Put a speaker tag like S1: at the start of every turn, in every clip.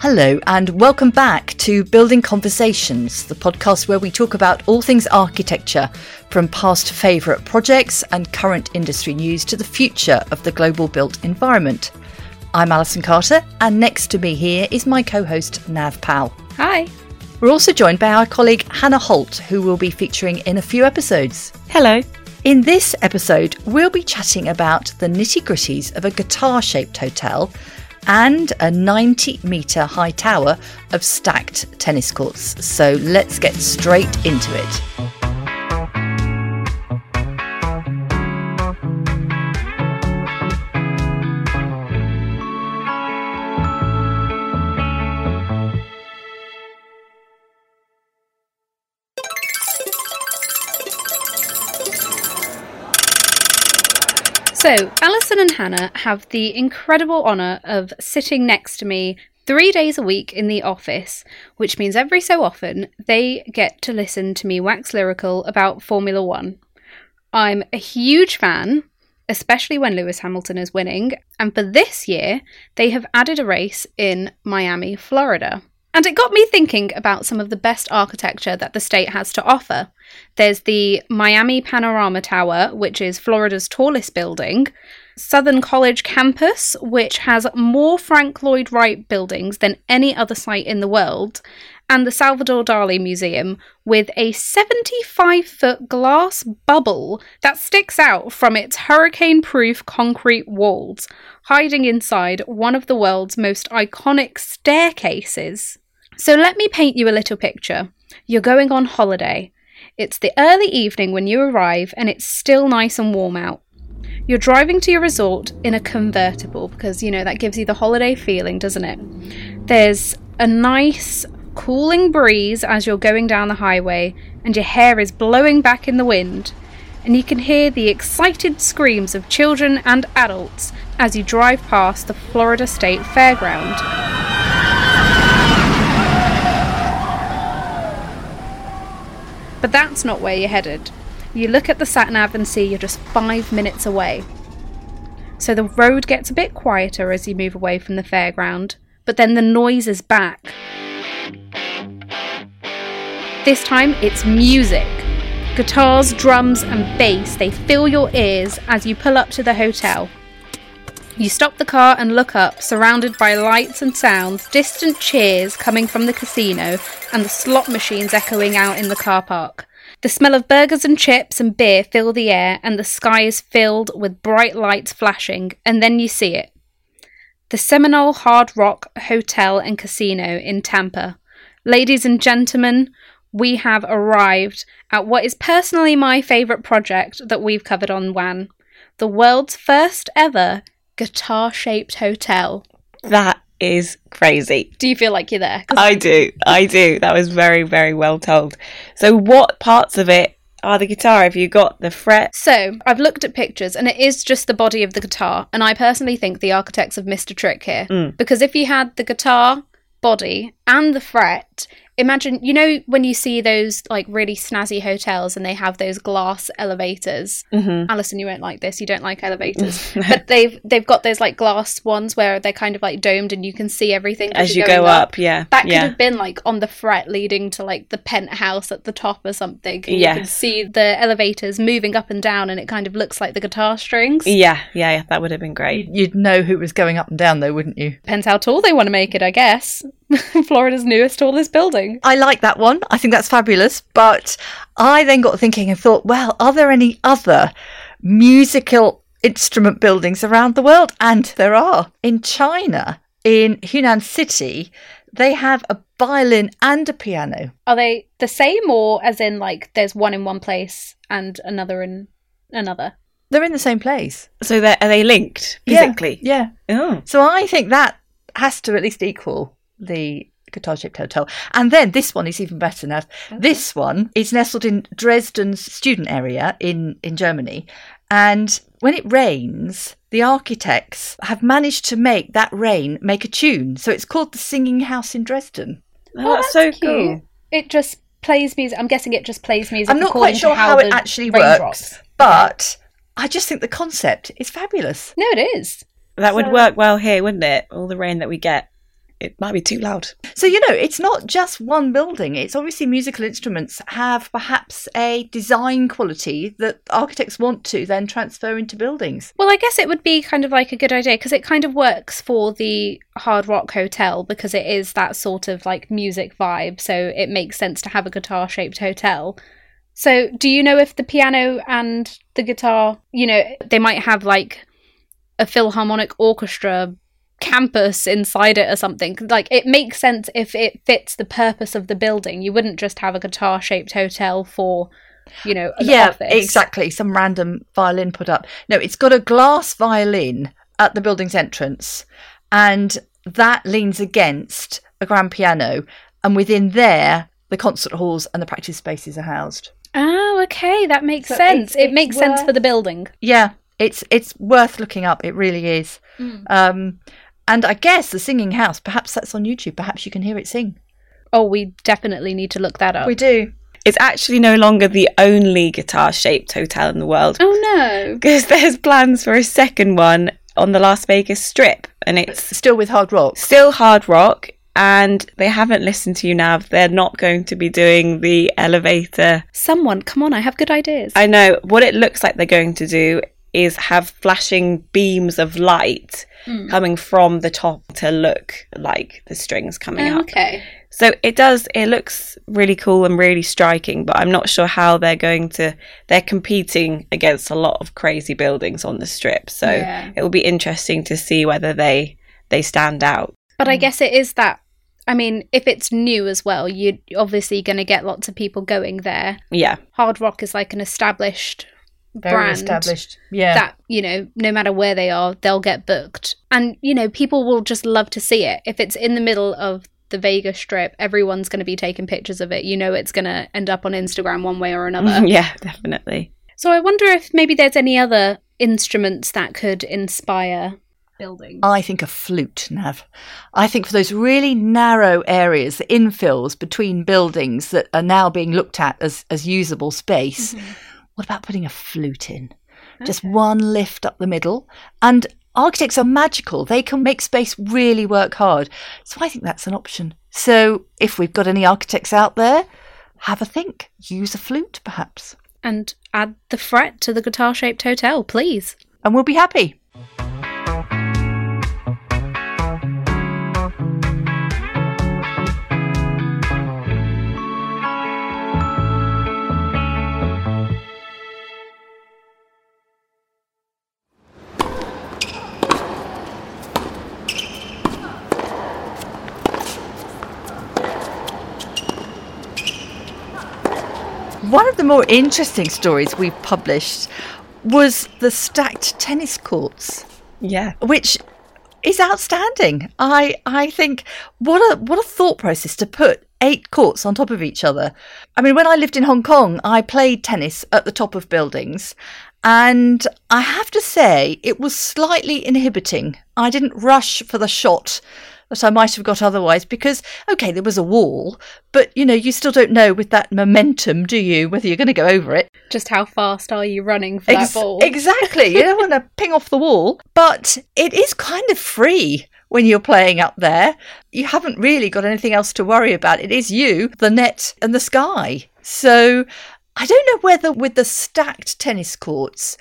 S1: Hello, and welcome back to Building Conversations, the podcast where we talk about all things architecture, from past favourite projects and current industry news to the future of the global built environment. I'm Alison Carter, and next to me here is my co host, Nav Pal.
S2: Hi.
S1: We're also joined by our colleague Hannah Holt, who will be featuring in a few episodes.
S3: Hello.
S1: In this episode, we'll be chatting about the nitty gritties of a guitar shaped hotel and a 90 metre high tower of stacked tennis courts. So let's get straight into it.
S2: Hannah have the incredible honour of sitting next to me three days a week in the office, which means every so often they get to listen to me wax lyrical about Formula One. I'm a huge fan, especially when Lewis Hamilton is winning, and for this year, they have added a race in Miami, Florida. And it got me thinking about some of the best architecture that the state has to offer. There's the Miami Panorama Tower, which is Florida's tallest building, Southern College campus, which has more Frank Lloyd Wright buildings than any other site in the world, and the Salvador Dali Museum, with a 75 foot glass bubble that sticks out from its hurricane proof concrete walls, hiding inside one of the world's most iconic staircases. So let me paint you a little picture. You're going on holiday. It's the early evening when you arrive, and it's still nice and warm out. You're driving to your resort in a convertible because, you know, that gives you the holiday feeling, doesn't it? There's a nice cooling breeze as you're going down the highway, and your hair is blowing back in the wind. And you can hear the excited screams of children and adults as you drive past the Florida State Fairground. But that's not where you're headed. You look at the sat nav and see you're just five minutes away. So the road gets a bit quieter as you move away from the fairground, but then the noise is back. This time it's music. Guitars, drums, and bass, they fill your ears as you pull up to the hotel. You stop the car and look up, surrounded by lights and sounds, distant cheers coming from the casino, and the slot machines echoing out in the car park. The smell of burgers and chips and beer fill the air, and the sky is filled with bright lights flashing, and then you see it. The Seminole Hard Rock Hotel and Casino in Tampa. Ladies and gentlemen, we have arrived at what is personally my favourite project that we've covered on WAN. The world's first ever guitar shaped hotel.
S3: That is crazy.
S2: Do you feel like you're there?
S3: I do. I do. That was very, very well told. So, what parts of it are the guitar? Have you got the fret?
S2: So, I've looked at pictures and it is just the body of the guitar. And I personally think the architects have missed a trick here.
S3: Mm.
S2: Because if you had the guitar body and the fret, imagine you know when you see those like really snazzy hotels and they have those glass elevators
S3: Mm-hmm.
S2: alison you won't like this you don't like elevators but they've they've got those like glass ones where they're kind of like domed and you can see everything
S3: As
S2: you're
S3: go
S2: going
S3: up, yeah.
S2: that could
S3: yeah.
S2: have been like on the fret leading to like the penthouse at the top or something. And You can see the elevators moving up and down, and it kind of looks like the guitar strings.
S3: yeah, yeah, yeah, that would have been great.
S1: You'd know who was going up and down, though, wouldn't you?
S2: Depends how tall they want to make it, I guess. Florida's newest, tallest building.
S1: I like that one. I think that's fabulous. But I then got thinking and thought, well, are there any other musical instrument buildings around the world? And there are. In China, in Huainan City, they have a violin and a piano.
S2: Are they the same, or as in like there's one in one place and another in another?
S1: They're in the same place.
S3: So, they're, are they linked
S1: Yeah,
S3: physically?
S1: Yeah.
S3: Oh.
S1: So I think that has to at least equal the guitar shaped hotel. And then this one is even better now. This one is nestled in Dresden's student area in, in Germany. And when it rains, the architects have managed to make that rain make a tune. So it's called the Singing House in Dresden.
S3: Oh, oh that's, so
S2: cute.
S3: cool.
S2: It just plays music. I'm guessing it just plays music.
S1: I'm not quite sure how, it actually works,
S2: drops.
S1: but I just think the concept is fabulous.
S2: No, it is.
S3: That would work well here, wouldn't it? All the rain that we get. It might be too loud.
S1: So, you know, it's not just one building. It's obviously musical instruments have perhaps a design quality that architects want to then transfer into buildings.
S2: Well, I guess it would be kind of like a good idea because it kind of works for the Hard Rock Hotel because it is that sort of like music vibe. So it makes sense to have a guitar shaped hotel. So, do you know if the piano and the guitar, you know, they might have like a philharmonic orchestra campus inside it or something? Like, it makes sense if it fits the purpose of the building. You wouldn't just have a guitar shaped hotel for, you know, an
S1: yeah,
S2: office.
S1: exactly. Some random violin put up. No, it's got a glass violin at the building's entrance, and that leans against a grand piano. And within there, the concert halls and the practice spaces are housed.
S2: Oh, okay, that makes
S1: So
S2: sense.
S1: it's-
S2: it
S1: it's
S2: makes sense for the building.
S1: Yeah, it's it's worth looking up. It really is.
S2: Mm.
S1: Um, and I guess the singing house. Perhaps that's on YouTube. Perhaps you can hear it sing.
S2: Oh, we definitely need to look that up.
S1: We do.
S3: It's actually no longer the only guitar shaped hotel in the world
S2: oh no.
S3: because there's plans for a second one on the Las Vegas Strip, and it's
S1: Still with hard rock.
S3: still hard rock. And they haven't listened to you now. They're not going to be doing the elevator.
S2: Someone, come on, I have good ideas.
S3: I know what it looks like they're going to do is have flashing beams of light
S2: Hmm.
S3: coming from the top to look like the strings coming
S2: Oh,
S3: up.
S2: okay.
S3: So it does. It looks really cool and really striking, but I'm not sure how they're going to. They're competing against a lot of crazy buildings on the strip, so
S2: Yeah.
S3: it will be interesting to see whether they they stand out.
S2: But I guess it is that. I mean, if it's new as well, you're obviously going to get lots of people going there.
S3: Yeah,
S2: Hard Rock is like an established
S1: Very
S2: brand
S1: established. Yeah.
S2: that, you know, no matter where they are, they'll get booked. And, you know, people will just love to see it. If it's in the middle of the Vegas Strip, everyone's going to be taking pictures of it. You know, it's going to end up on Instagram one way or another.
S3: yeah, definitely.
S2: So I wonder if maybe there's any other instruments that could inspire building.
S1: I think a flute, Nav. I think for those really narrow areas, the infills between buildings that are now being looked at as, as usable space, mm-hmm. What about putting a flute in? Just one lift up the middle. And architects are magical. They can make space really work hard. So I think that's an option. So if we've got any architects out there, have a think. Use a flute, perhaps.
S2: And add the fret to the guitar shaped hotel, please.
S1: And we'll be happy. The more interesting stories we published was the stacked tennis courts,
S3: Yeah,
S1: which is outstanding. I I think what a what a thought process to put eight courts on top of each other. I mean, when I lived in Hong Kong, I played tennis at the top of buildings. And I have to say, it was slightly inhibiting. I didn't rush for the shot that I might have got otherwise because, okay, there was a wall, but you know, you still don't know with that momentum, do you, whether you're going to go over it.
S2: Just how fast are you running for
S1: Ex-
S2: that ball?
S1: Exactly. You don't want to ping off the wall, but it is kind of free when you're playing up there. You haven't really got anything else to worry about. It is you, the net, and the sky. So I don't know whether with the stacked tennis courts,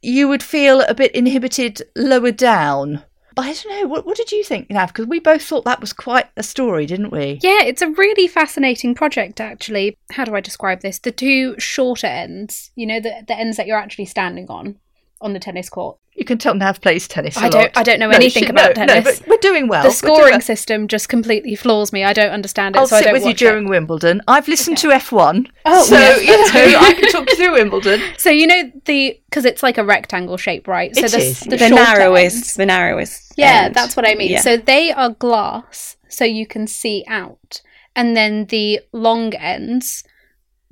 S1: you would feel a bit inhibited lower down. But I don't know. What, what did you think, Nav? Because we both thought that was quite a story, didn't we?
S2: Yeah, it's a really fascinating project, actually. How do I describe this? The two shorter ends, you know, the, the ends that you're actually standing on, on the tennis court.
S1: You can tell Nav plays tennis. I
S2: I don't- I don't know anything
S1: she-
S2: about
S1: no,
S2: tennis.
S1: No, but we're doing well.
S2: the scoring
S1: well.
S2: system just completely floors me. I don't understand it,
S1: I'll
S2: so I
S1: sit
S2: don't
S1: with you
S2: watch
S1: during
S2: it.
S1: Wimbledon. I've listened to F1,
S2: Oh,
S1: so
S2: yes,
S1: you know. I can talk you through Wimbledon.
S2: So you know the because it's like a rectangle shape, right? So
S1: It
S2: the,
S1: is,
S2: the,
S3: the,
S2: shorter
S3: narrowest,
S2: ends-
S3: the narrowest.
S2: Yeah,
S3: end.
S2: that's what I mean.
S3: Yeah.
S2: So they are glass, so you can see out, and then the long ends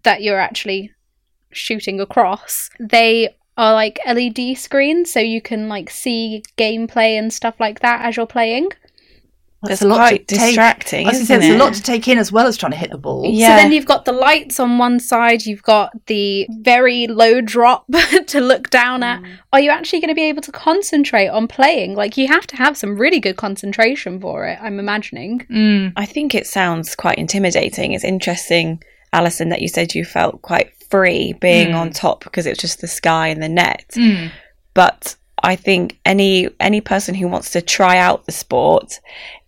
S2: that you're actually shooting across, they are like LED screens, so you can like see gameplay and stuff like that as you're playing.
S3: That's
S1: a lot
S3: quite
S1: to
S3: distracting,
S1: I was gonna
S3: isn't
S1: say, it's
S3: it?
S1: a lot to take in as well as trying to hit the ball.
S3: Yeah.
S2: So then you've got the lights on one side, you've got the very low drop to look down at. Are you actually going to be able to concentrate on playing? Like, you have to have some really good concentration for it, I'm imagining.
S1: Mm.
S3: I think it sounds quite intimidating. It's interesting, Alison, that you said you felt quite free being
S1: Mm.
S3: on top because it's just the sky and the net.
S1: Mm.
S3: But I think any any person who wants to try out the sport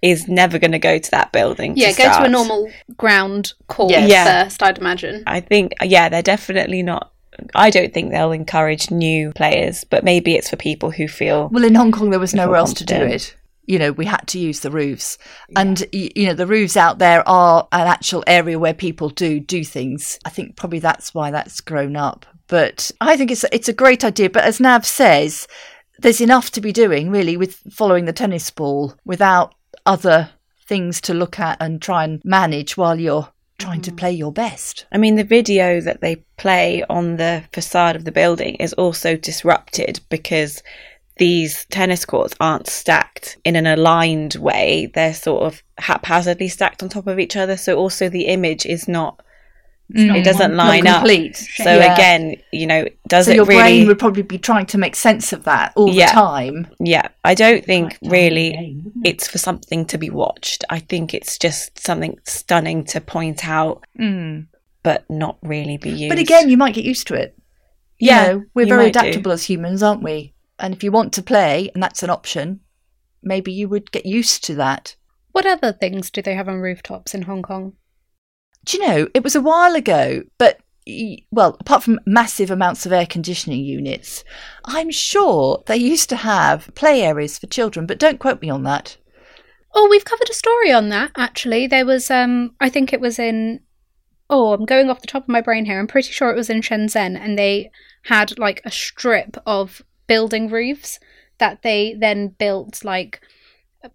S3: is never going to go to that building.
S2: Yeah,
S3: to
S2: go to a normal ground court
S1: Yes.
S3: Yeah.
S2: first, I'd imagine.
S3: I think, yeah, they're definitely not. I don't think they'll encourage new players, but maybe it's for people who feel.
S1: Well, in Hong Kong, there was nowhere else to do it. You know, we had to use the roofs, and you know, the roofs out there are an actual area where people do do things. I think probably that's why that's grown up. But I think it's it's a great idea. But as Nav says, there's enough to be doing really with following the tennis ball without other things to look at and try and manage while you're trying to mm. play your best.
S3: I mean, the video that they play on the facade of the building is also disrupted because these tennis courts aren't stacked in an aligned way. They're sort of haphazardly stacked on top of each other. So also the image is not,
S1: Mm.
S3: it doesn't
S1: Not
S3: line up. So
S1: Yeah.
S3: again, you know, does
S1: so
S3: it
S1: your
S3: really?
S1: brain would probably be trying to make sense of that all
S3: Yeah.
S1: the time.
S3: Yeah, I don't think really it's for something to be watched. I think it's just something stunning to point out,
S1: Mm.
S3: but not really be used.
S1: But again, you might get used to it. You
S3: Yeah,
S1: know, we're very
S3: might do.
S1: adaptable as humans, aren't we? And if you want to play, and that's an option, maybe you would get used to that.
S2: What other things do they have on rooftops in Hong Kong?
S1: Do you know, it was a while ago, but well, apart from massive amounts of air conditioning units, I'm sure they used to have play areas for children, but don't quote me on that.
S2: Oh, we've covered a story on that actually. There was um I think it was in Oh, I'm going off the top of my brain here. I'm pretty sure it was in Shenzhen and they had like a strip of building roofs that they then built like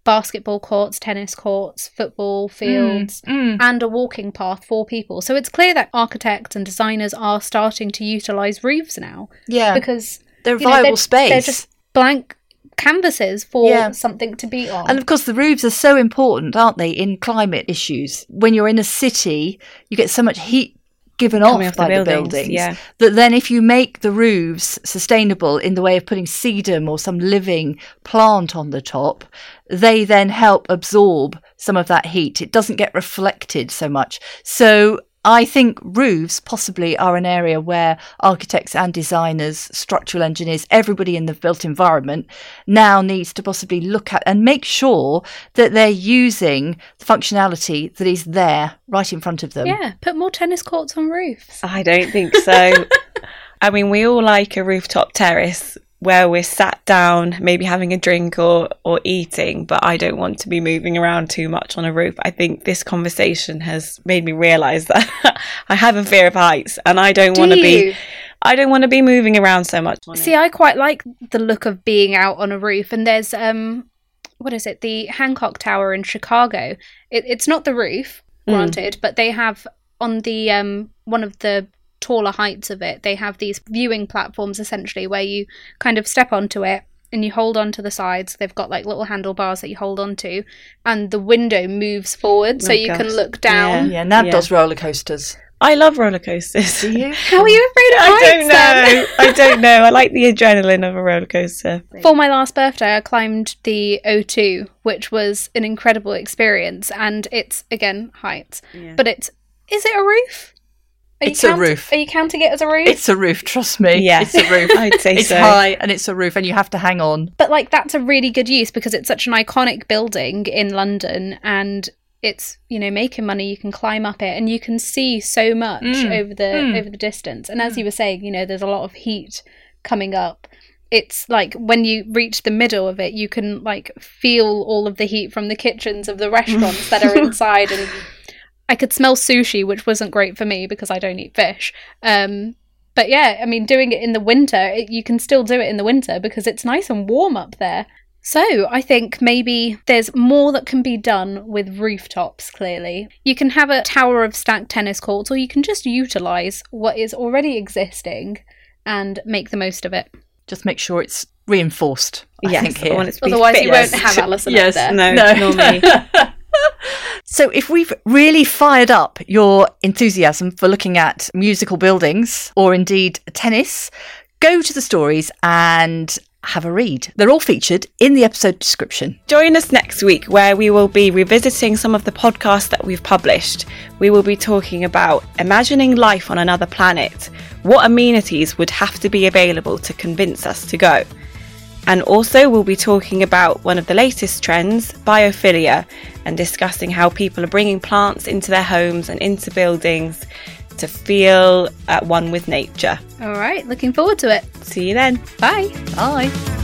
S2: basketball courts, tennis courts, football fields
S1: Mm.
S2: and a walking path for people. So it's clear that architects and designers are starting to utilize roofs now
S1: Yeah,
S2: because
S1: they're a
S2: know,
S1: viable
S2: they're-
S1: space.
S2: they're just blank canvases for
S1: Yeah.
S2: something to be on.
S1: And of course, the roofs are so important, aren't they, in climate issues? When you're in a city, you get so much heat given off
S3: off
S1: by the
S3: buildings,
S1: buildings
S3: yeah.
S1: that then if you make the roofs sustainable in the way of putting sedum or some living plant on the top, they then help absorb some of that heat. It doesn't get reflected so much. So I think roofs possibly are an area where architects and designers, structural engineers, everybody in the built environment now needs to possibly look at and make sure that they're using the functionality that is there right in front of them.
S2: yeah, put more tennis courts on roofs.
S3: I don't think so. I mean, we all like a rooftop terrace where we're sat down, maybe having a drink or, or eating, but I don't want to be moving around too much on a roof. I think this conversation has made me realise that I have a fear of heights and I don't
S2: Do
S3: want to be I don't want to be moving around so much. it.
S2: See, I quite like the look of being out on a roof. And there's um, what is it? The Hancock Tower in Chicago. It, it's not the roof,
S3: Mm.
S2: granted, but they have on the um one of the taller heights of it. They have these viewing platforms essentially where you kind of step onto it. And you hold on to the sides. They've got like little handlebars that you hold onto, and the window moves forward so
S3: Oh,
S2: you can look down.
S1: Yeah, Nav
S3: Yeah.
S1: does roller coasters.
S3: I love roller coasters.
S1: Do you?
S2: How are you afraid of heights?
S3: I
S2: don't
S3: know. I don't know. I like the adrenaline of a roller coaster.
S2: For my last birthday, I climbed the O2, which was an incredible experience. And it's, again, heights. But it's, is it a roof? Are you
S1: It's a roof.
S2: Are you counting it as a roof?
S1: It's a roof, trust me.
S3: Yeah.
S1: It's a roof.
S3: I'd say
S1: it's
S3: so.
S1: high and it's a roof and you have to hang on.
S2: but like, that's a really good use because it's such an iconic building in London and it's, you know, making money. You can climb up it and you can see so much
S1: Mm.
S2: over the
S1: Mm.
S2: over the distance. And as you were saying, you know, there's a lot of heat coming up. It's like when you reach the middle of it, you can like feel all of the heat from the kitchens of the restaurants that are inside, and I could smell sushi, which wasn't great for me because I don't eat fish. Um, but yeah, I mean, doing it in the winter, it, you can still do it in the winter because it's nice and warm up there. So, I think maybe there's more that can be done with rooftops, clearly. You can have a tower of stacked tennis courts, or you can just utilise what is already existing and make the most of it.
S1: Just make sure it's reinforced. I
S3: yes,
S1: think
S3: I
S1: here.
S3: want it to be
S2: Otherwise, you
S3: fixed.
S2: won't have Alison
S1: Yes.
S2: up there.
S3: No,
S1: No. So, if we've really fired up your enthusiasm for looking at musical buildings or indeed tennis, go to the stories and have a read. They're all featured in the episode description.
S3: Join us next week where we will be revisiting some of the podcasts that we've published. We will be talking about imagining life on another planet, what amenities would have to be available to convince us to go. And also, we'll be talking about one of the latest trends, biophilia, and discussing how people are bringing plants into their homes and into buildings to feel at one with nature.
S2: All right, looking forward to it.
S3: See you then.
S2: Bye.
S1: Bye.